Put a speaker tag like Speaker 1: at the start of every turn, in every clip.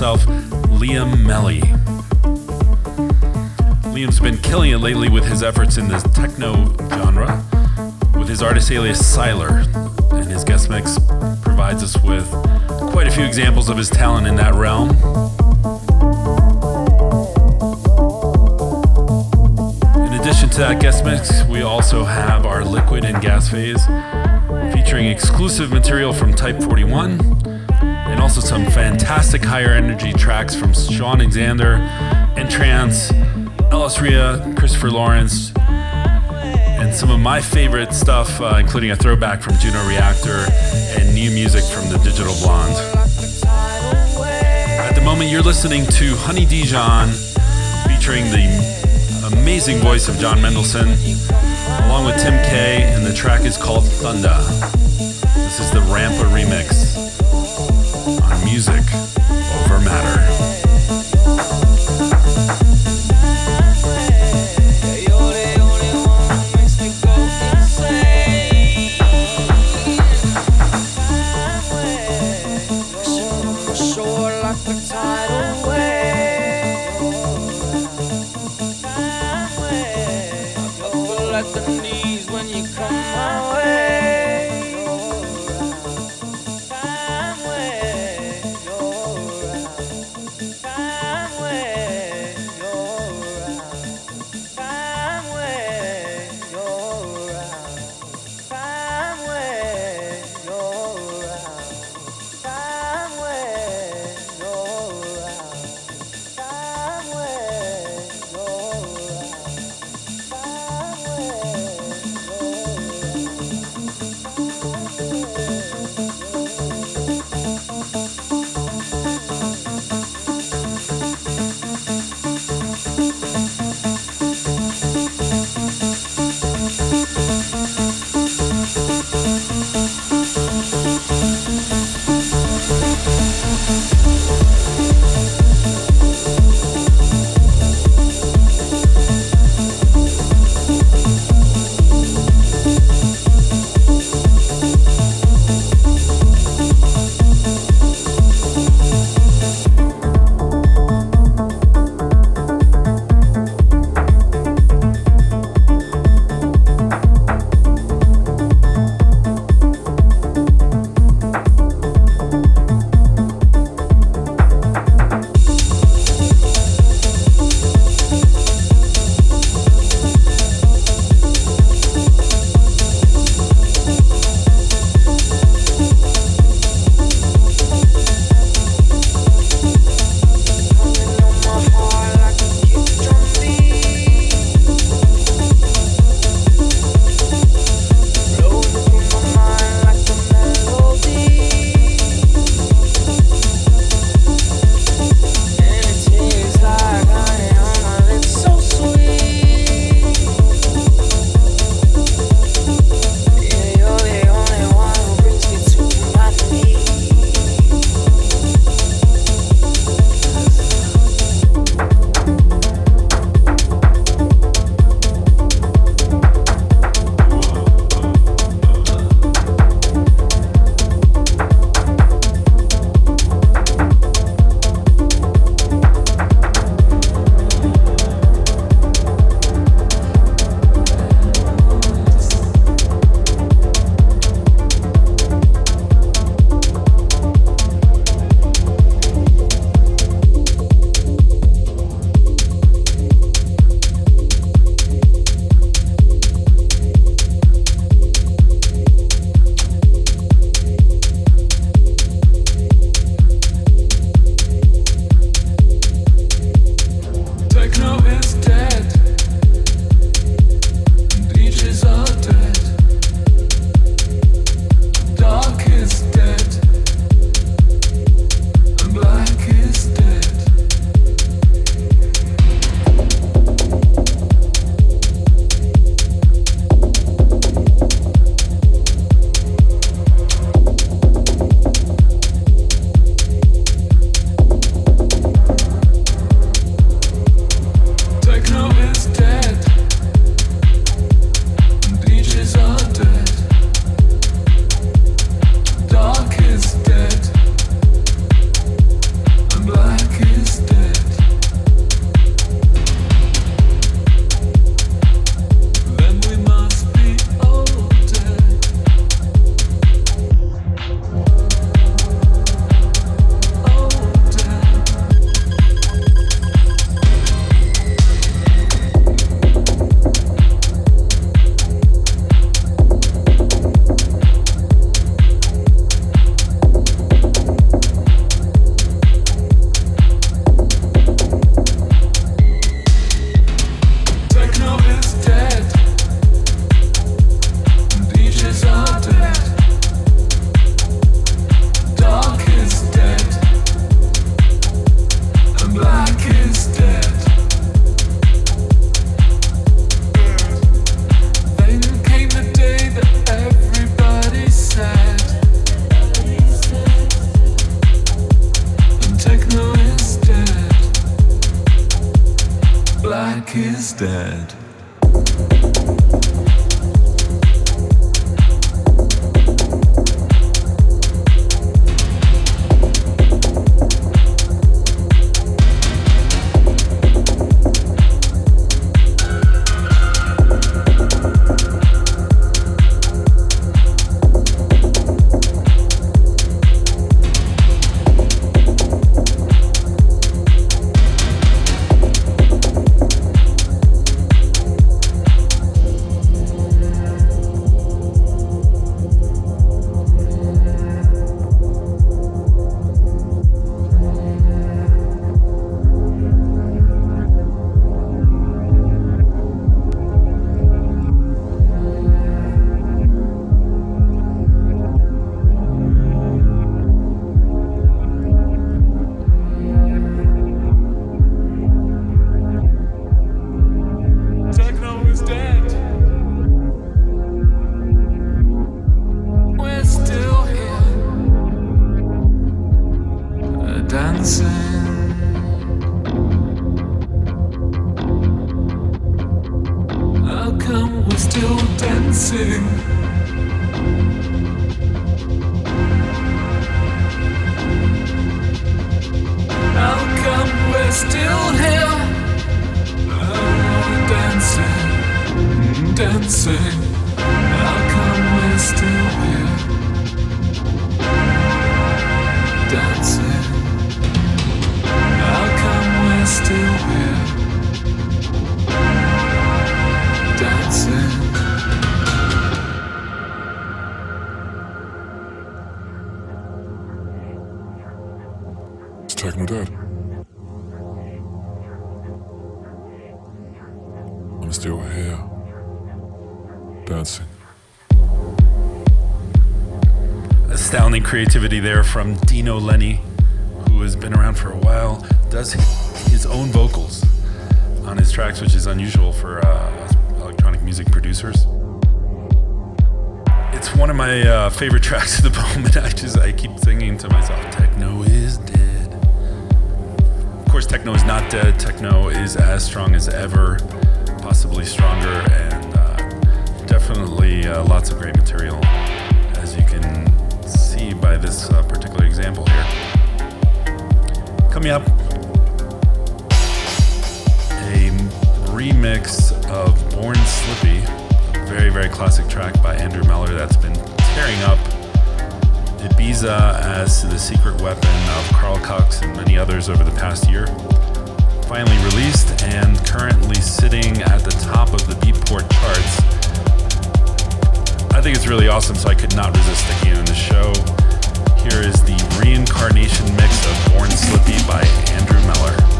Speaker 1: Himself, Liam Melly. Liam's been killing it lately with his efforts in the techno genre, with his artist alias Sylar, and his guest mix provides us with quite a few examples of his talent in that realm. In addition to that guest mix, we also have our liquid and gas phase, featuring exclusive material from Type 41, and also some fantastic higher energy tracks from Sean Alexander, Entrance, Ellis Ria, Christopher Lawrence, and some of my favorite stuff, uh, including a throwback from Juno Reactor and new music from the Digital Blonde. At the moment, you're listening to Honey Dijon, featuring the amazing voice of John Mendelsohn, along with Tim K, and the track is called Thunda. This is the Rampa remix Matter. Black is dead. Creativity there from Dino Lenny, who has been around for a while, does his own vocals on his tracks, which is unusual for uh, electronic music producers. It's one of my uh, favorite tracks at the moment. I just I keep singing to myself, "Techno is dead." Of course, techno is not dead. Techno is as strong as ever, possibly stronger, and uh, definitely uh, lots of great material, this uh, particular example here. Coming up, a remix of Born Slippy, a very, very classic track by Andrew Meller that's been tearing up Ibiza as the secret weapon of Carl Cox and many others over the past year. Finally released and currently sitting at the top of the Beatport charts I think it's really awesome, so I could not resist sticking it in the show. Here is the reincarnation mix of Born Slippy by Andrew Meller.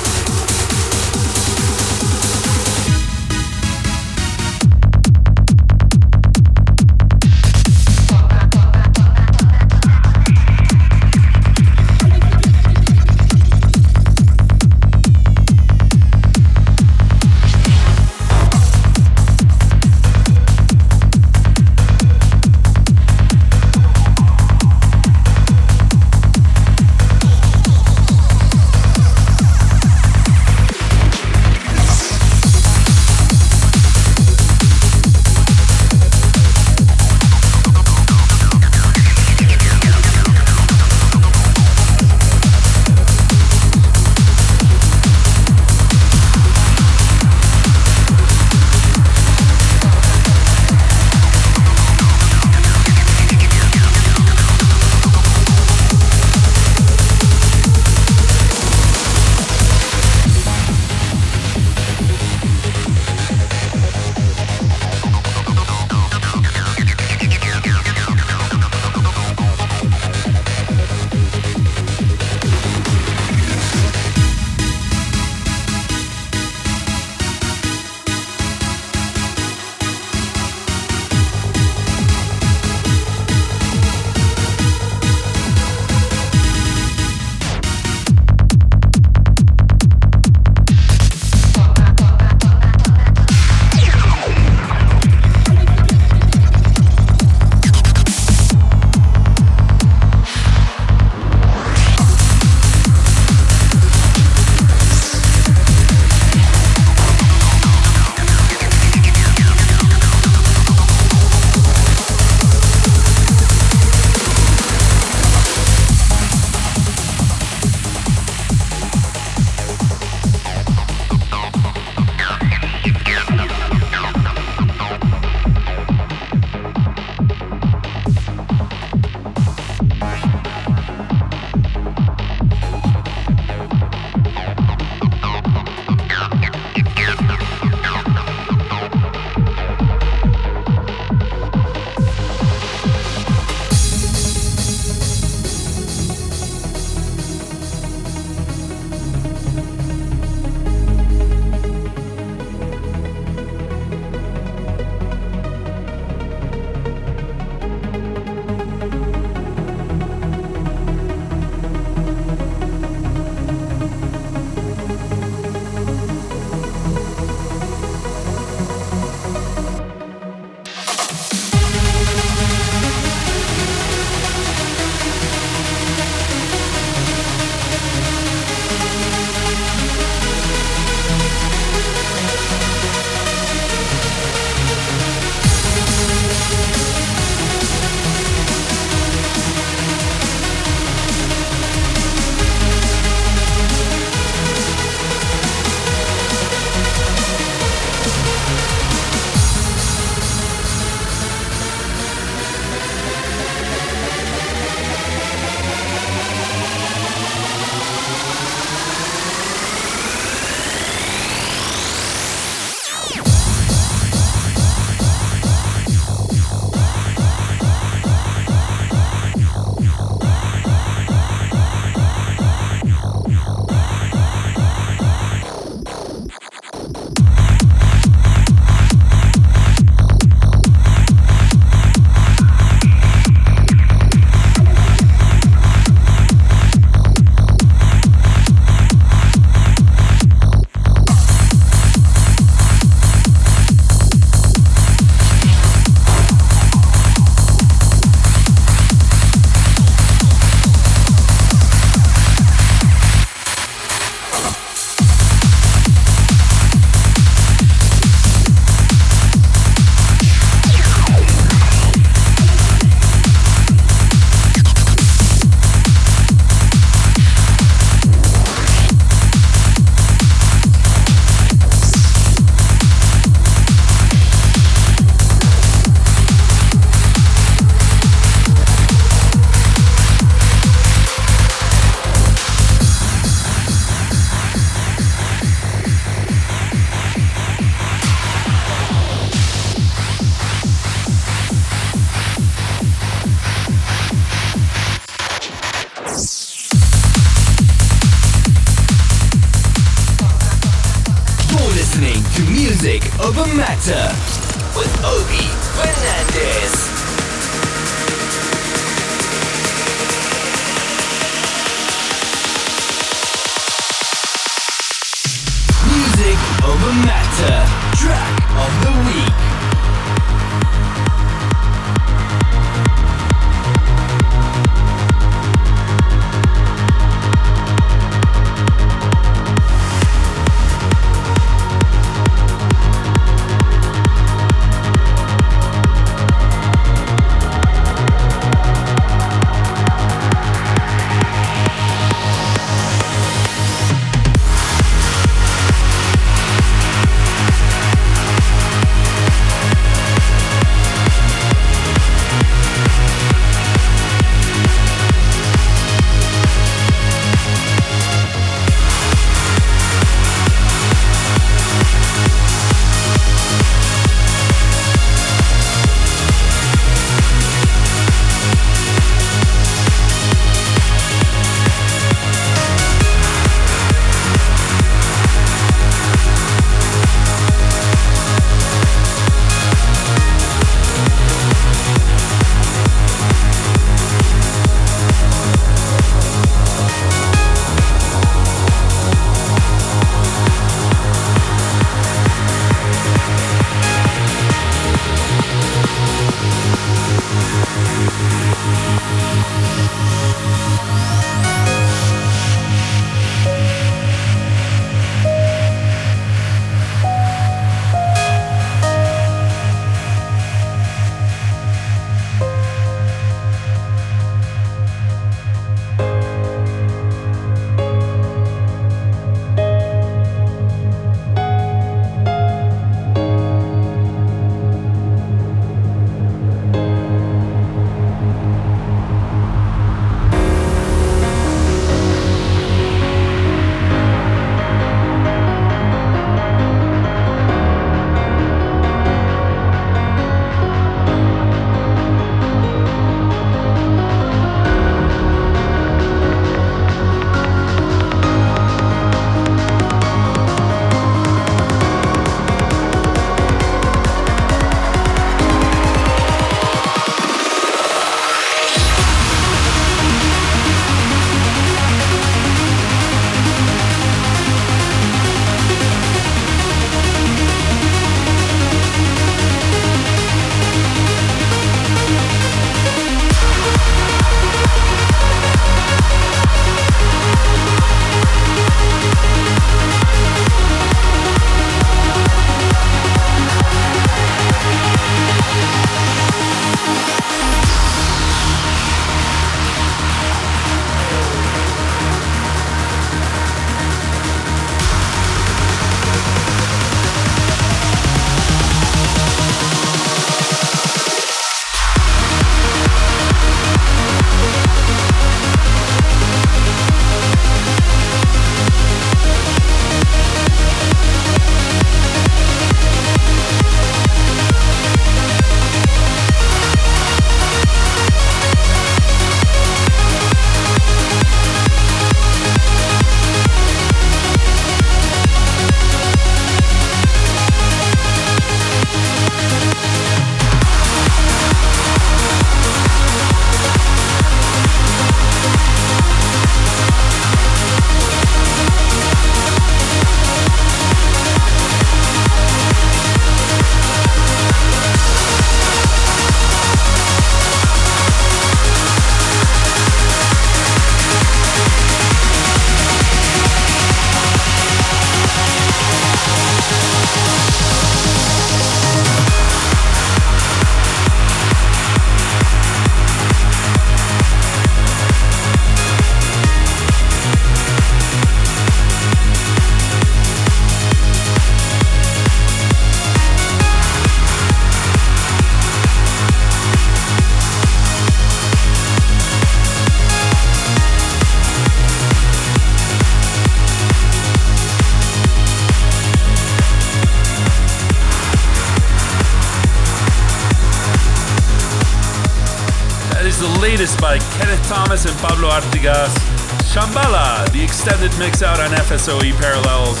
Speaker 1: Mix out on FSOE Parallels.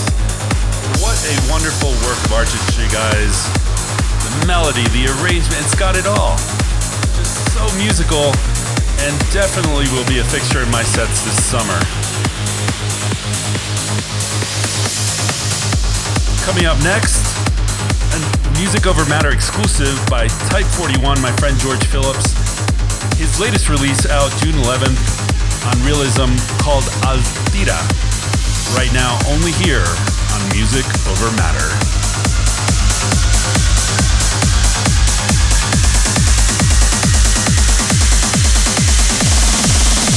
Speaker 1: What a wonderful work of artistry, guys. The melody, the arrangement, it's got it all. Just so musical and definitely will be a fixture in my sets this summer. Coming up next, a Music Over Matter exclusive by Type 41, my friend George Phillips. His latest release out June 11th on Realism called Altira. Right now, only here on Music Over Matter.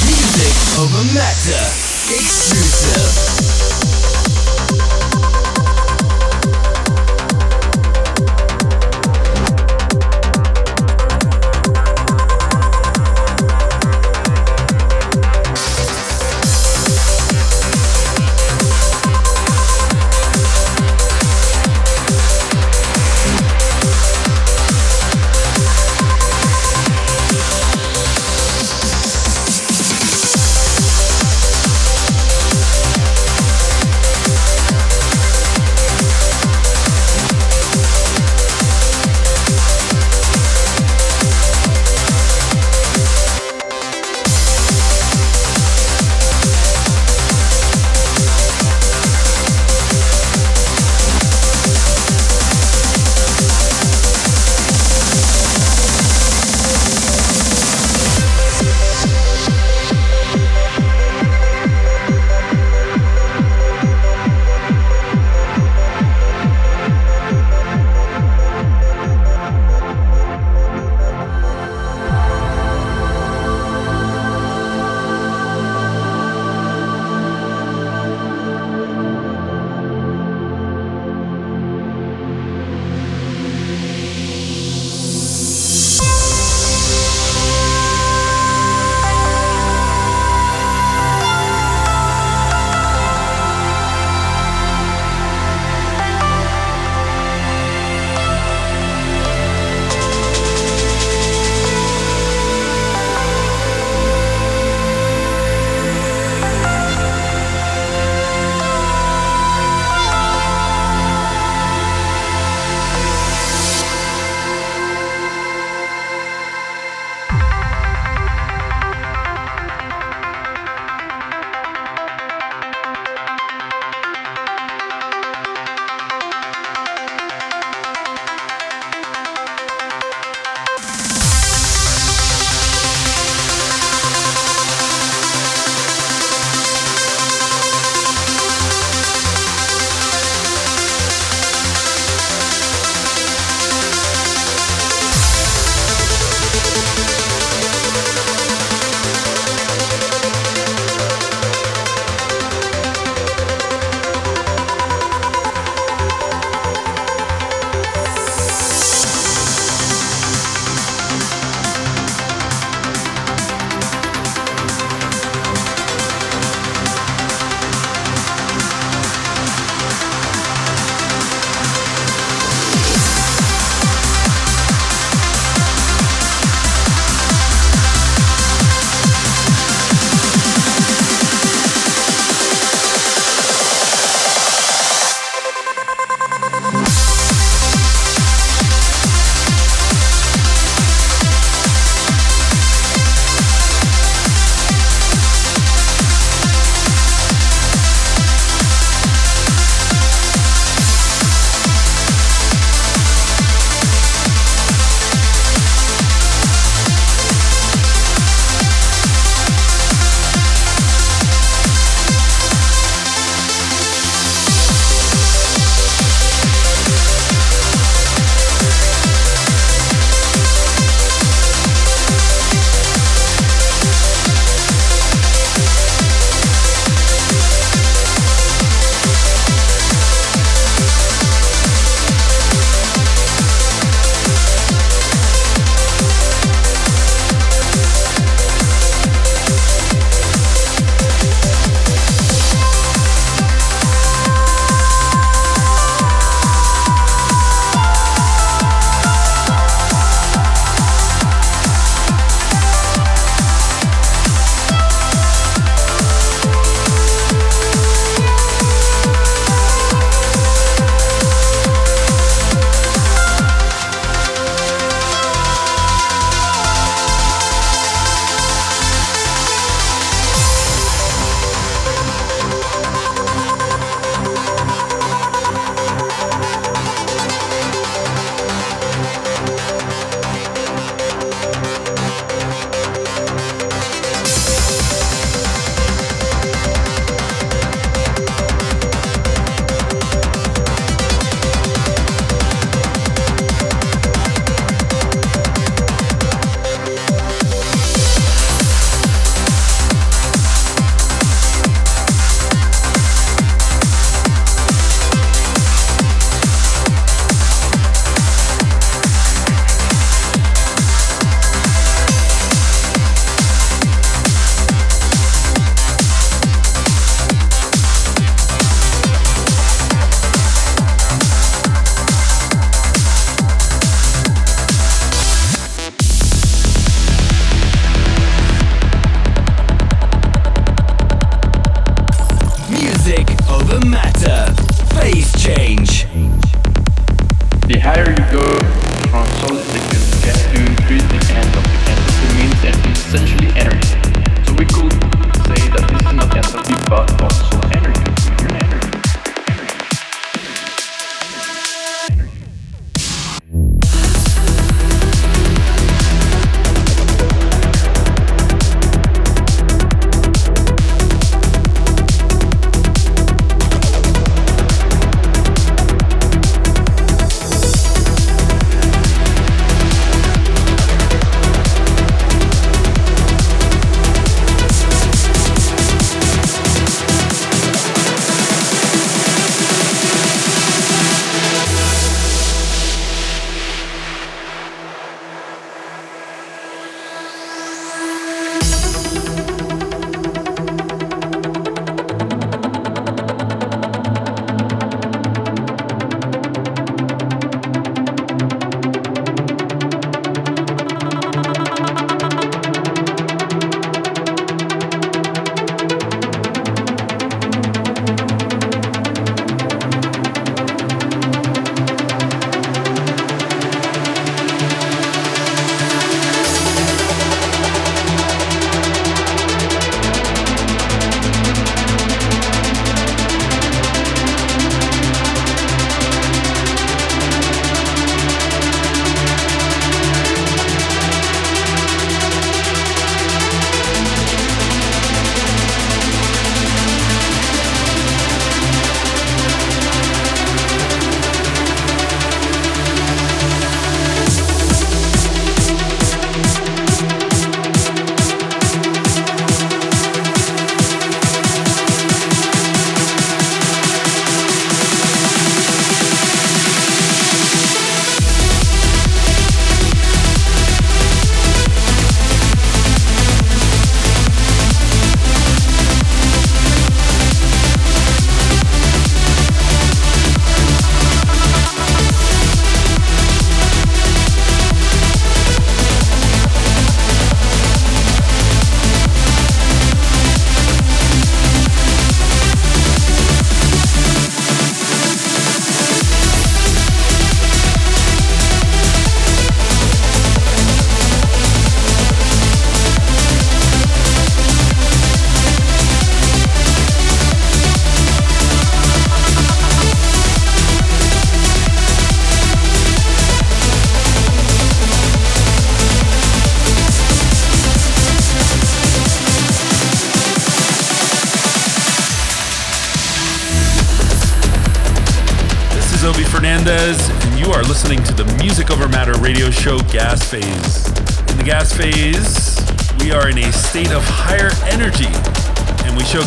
Speaker 2: Music Over Matter exclusive.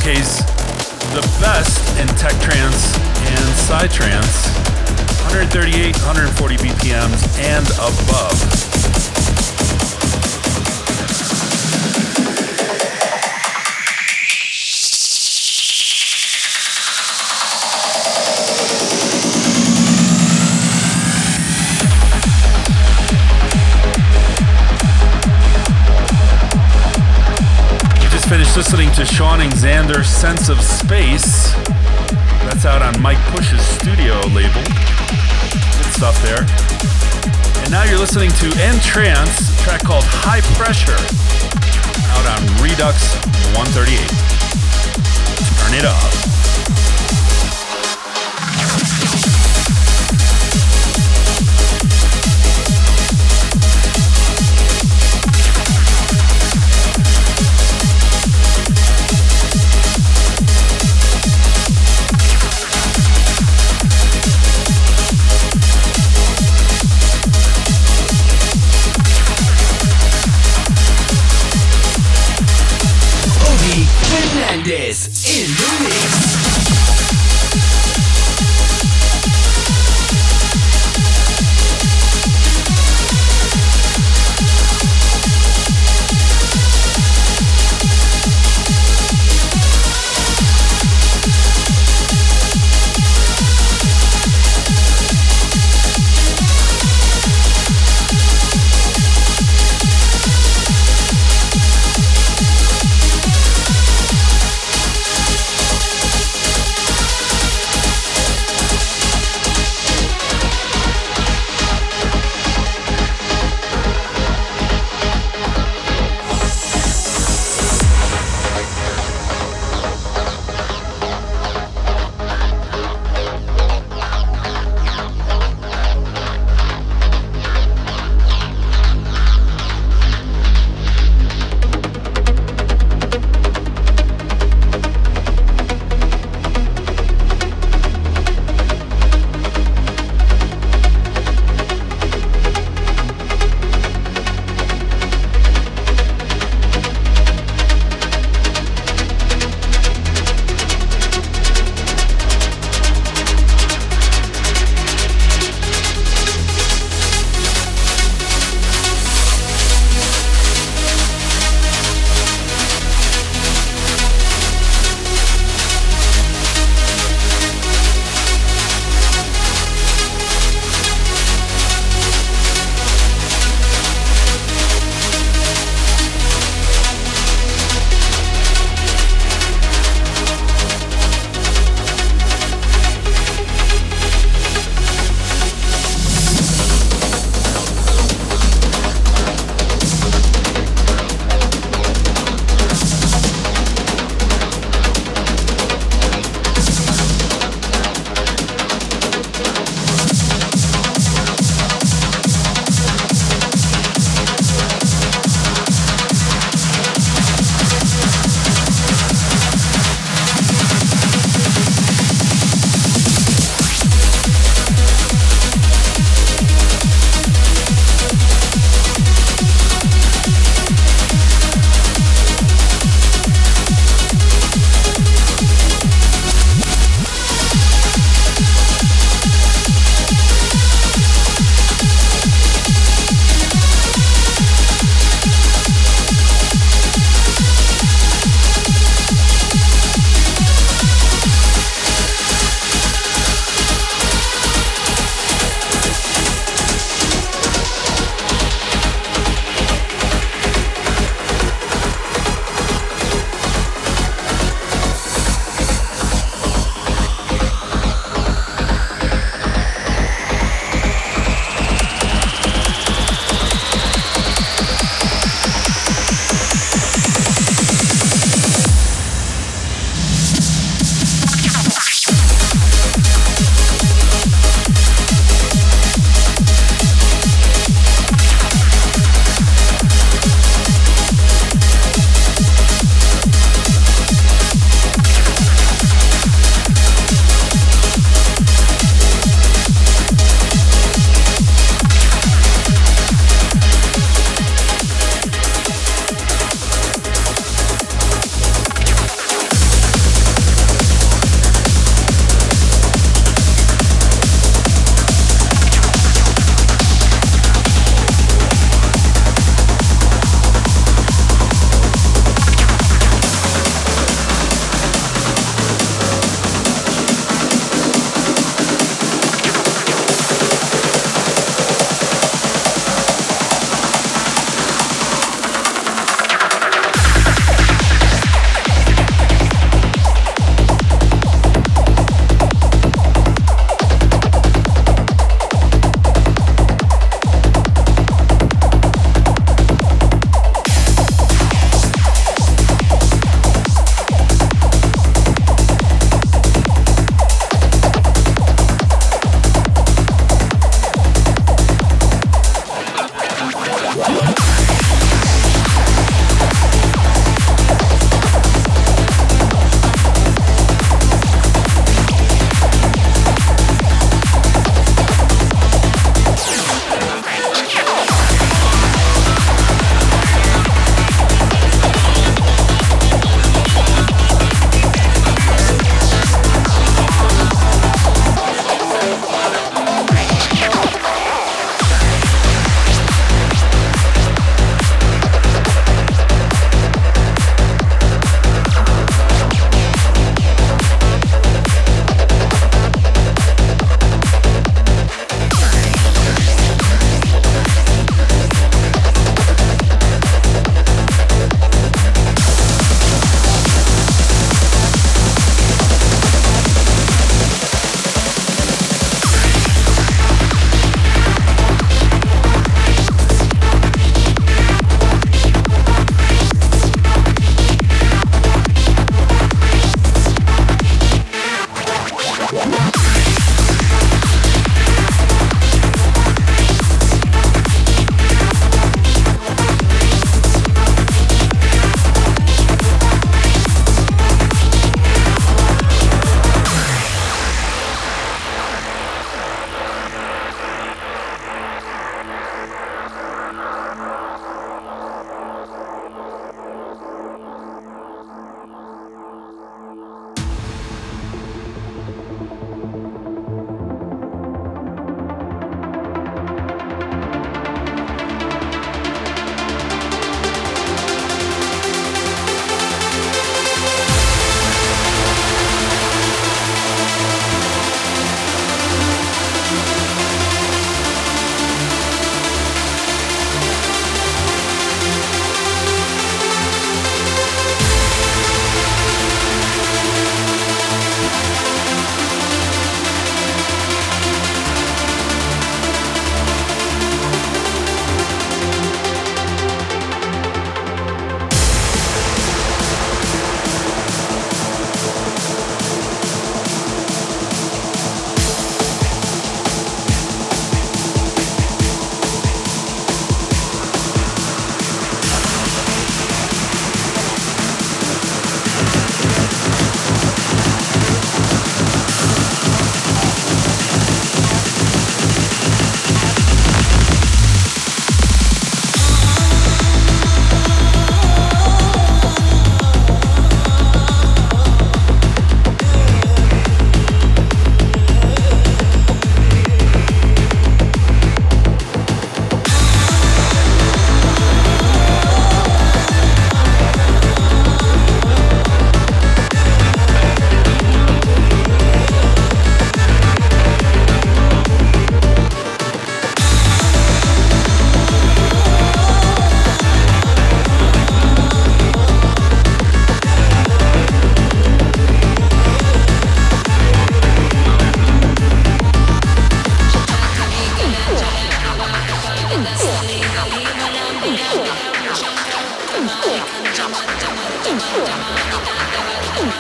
Speaker 1: Showcase Xander Sense of Space. That's out on Mike Push's studio label. Good stuff there. And now you're listening to Entrance, a track called High Pressure, out on Redux 138. Turn it up.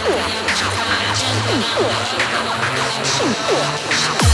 Speaker 3: 我操，真过分，真。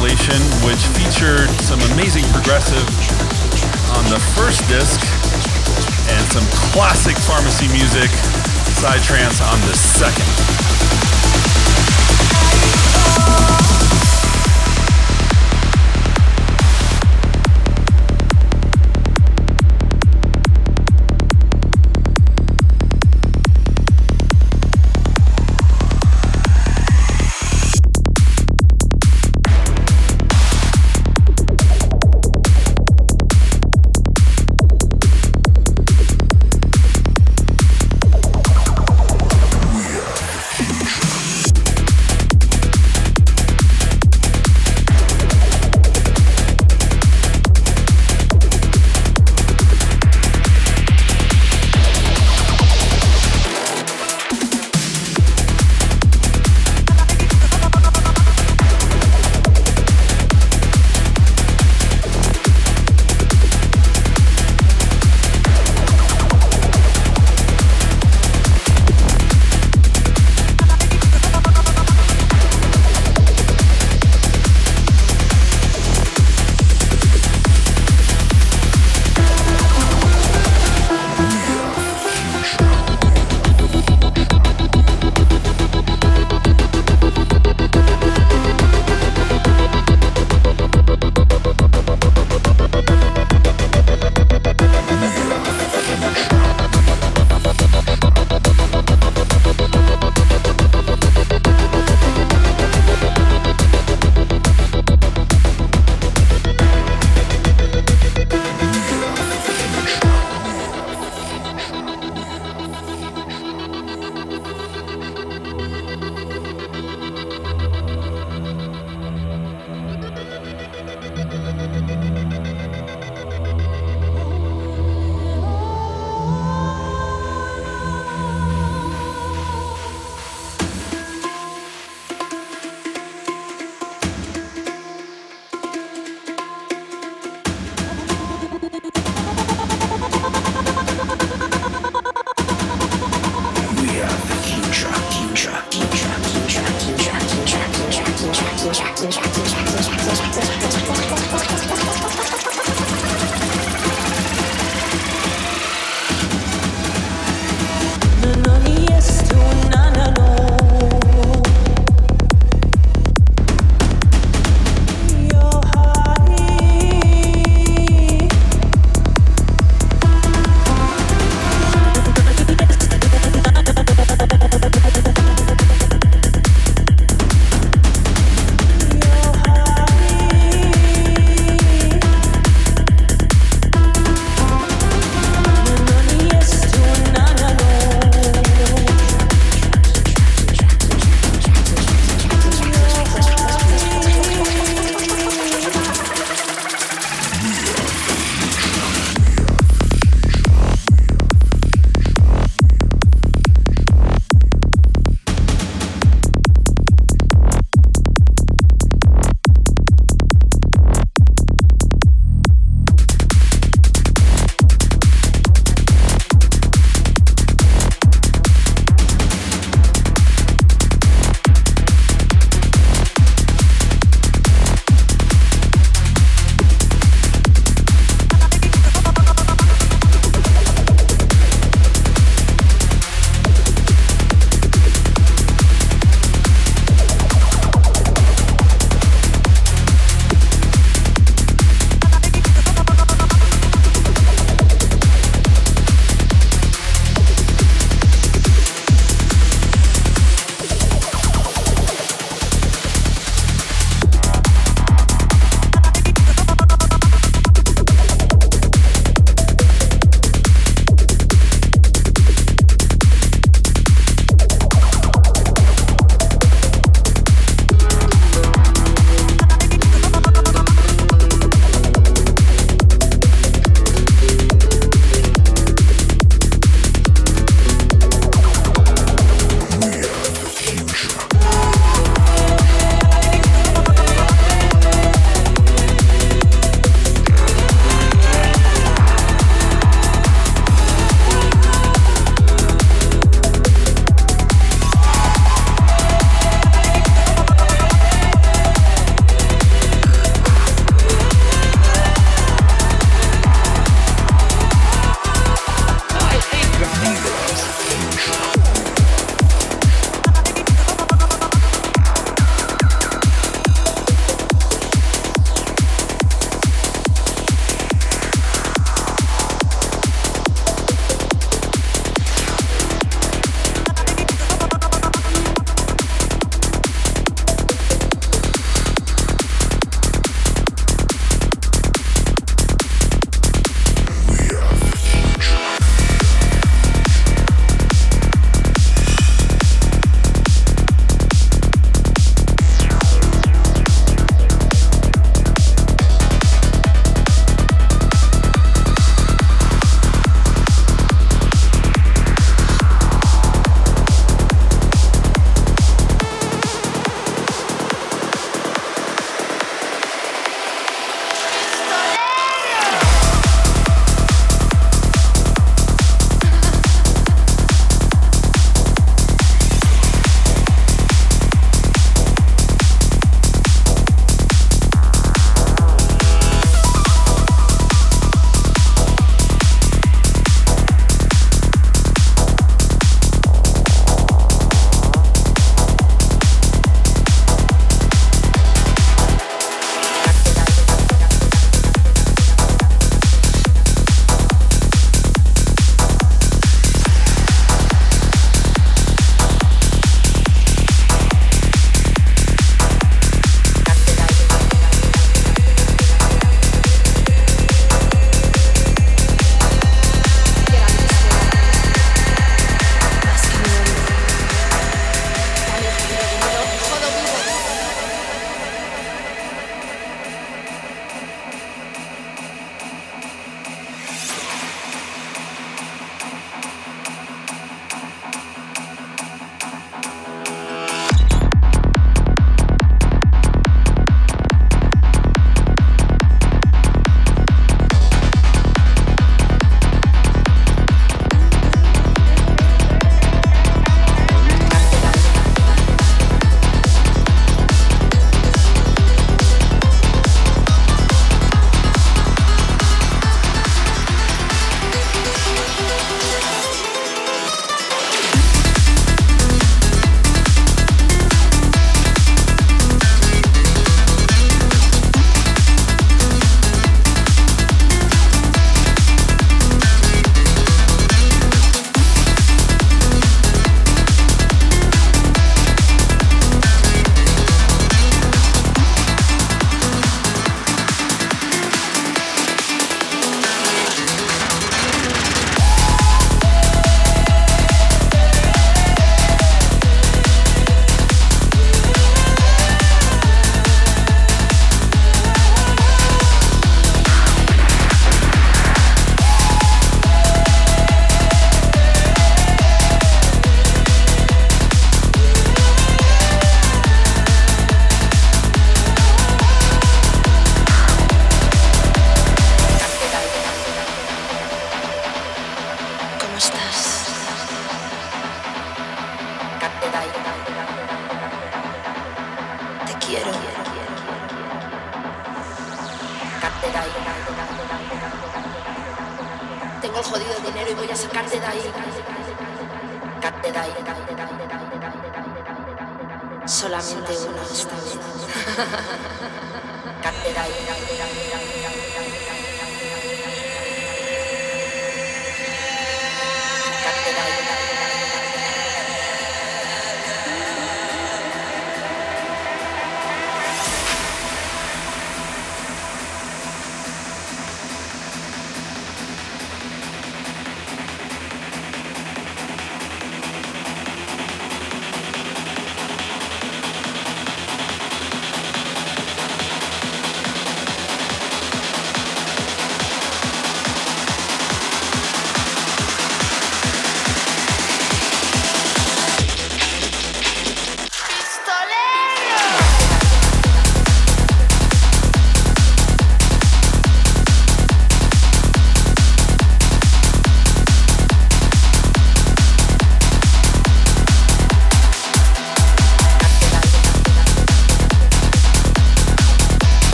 Speaker 3: Compilation, which featured some amazing progressive on the first disc and some classic pharmacy music, Psytrance on the second.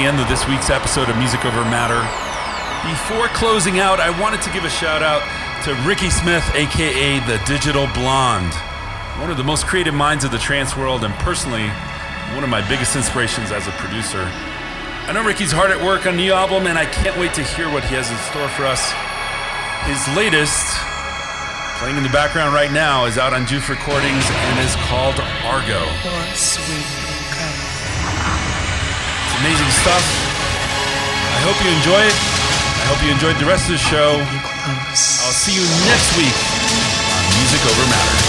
Speaker 1: The end of this week's episode of Music Over Matter. Before closing out, I wanted to give a shout out to Ricky Smith, aka the Digital Blonde, one of the most creative minds of the trance world, and personally, one of my biggest inspirations as a producer. I know Ricky's hard at work on new album, and I can't wait to hear what he has in store for us. His latest, playing in the background right now, is out on Juice Recordings and is called Argo. Amazing stuff. I hope you enjoy it. I hope you enjoyed the rest of the show. I'll see you next week on Music Over Matter.